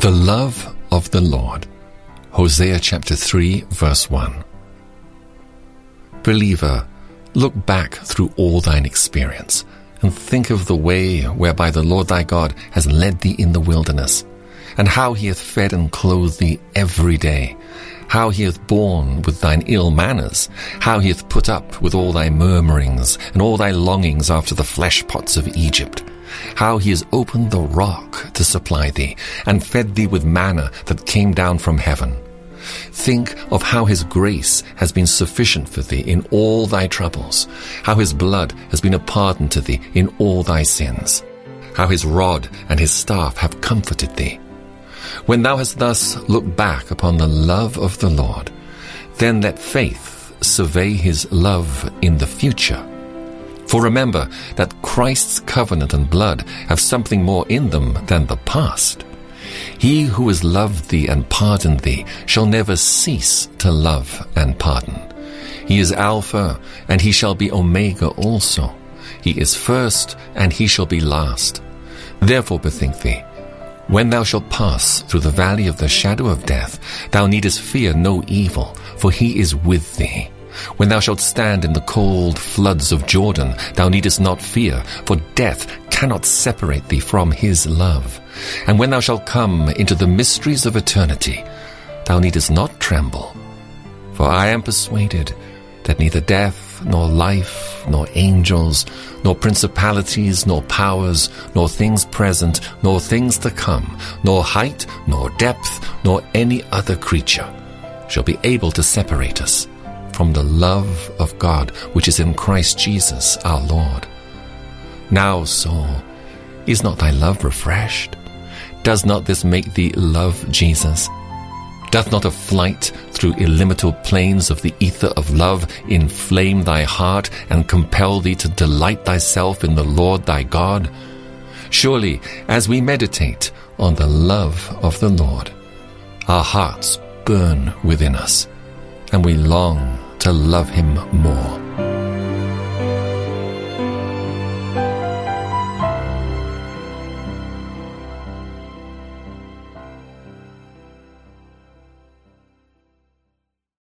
The love of the Lord. Hosea chapter 3, verse 1. Believer, look back through all thine experience and think of the way whereby the Lord thy God has led thee in the wilderness, and how he hath fed and clothed thee every day, how he hath borne with thine ill manners, how he hath put up with all thy murmurings and all thy longings after the flesh pots of Egypt how he has opened the rock to supply thee, and fed thee with manna that came down from heaven. Think of how his grace has been sufficient for thee in all thy troubles, how his blood has been a pardon to thee in all thy sins, how his rod and his staff have comforted thee. When thou hast thus looked back upon the love of the Lord, then let faith survey his love in the future for remember that Christ's covenant and blood have something more in them than the past. He who has loved thee and pardoned thee shall never cease to love and pardon. He is Alpha, and he shall be Omega also. He is first, and he shall be last. Therefore bethink thee, when thou shalt pass through the valley of the shadow of death, thou needest fear no evil, for he is with thee. When thou shalt stand in the cold floods of Jordan, thou needest not fear, for death cannot separate thee from his love. And when thou shalt come into the mysteries of eternity, thou needest not tremble. For I am persuaded that neither death, nor life, nor angels, nor principalities, nor powers, nor things present, nor things to come, nor height, nor depth, nor any other creature shall be able to separate us from the love of God which is in Christ Jesus our Lord. Now, soul, is not thy love refreshed? Does not this make thee love Jesus? Doth not a flight through illimitable plains of the ether of love inflame thy heart and compel thee to delight thyself in the Lord thy God? Surely, as we meditate on the love of the Lord, our hearts burn within us, and we long to love Him more.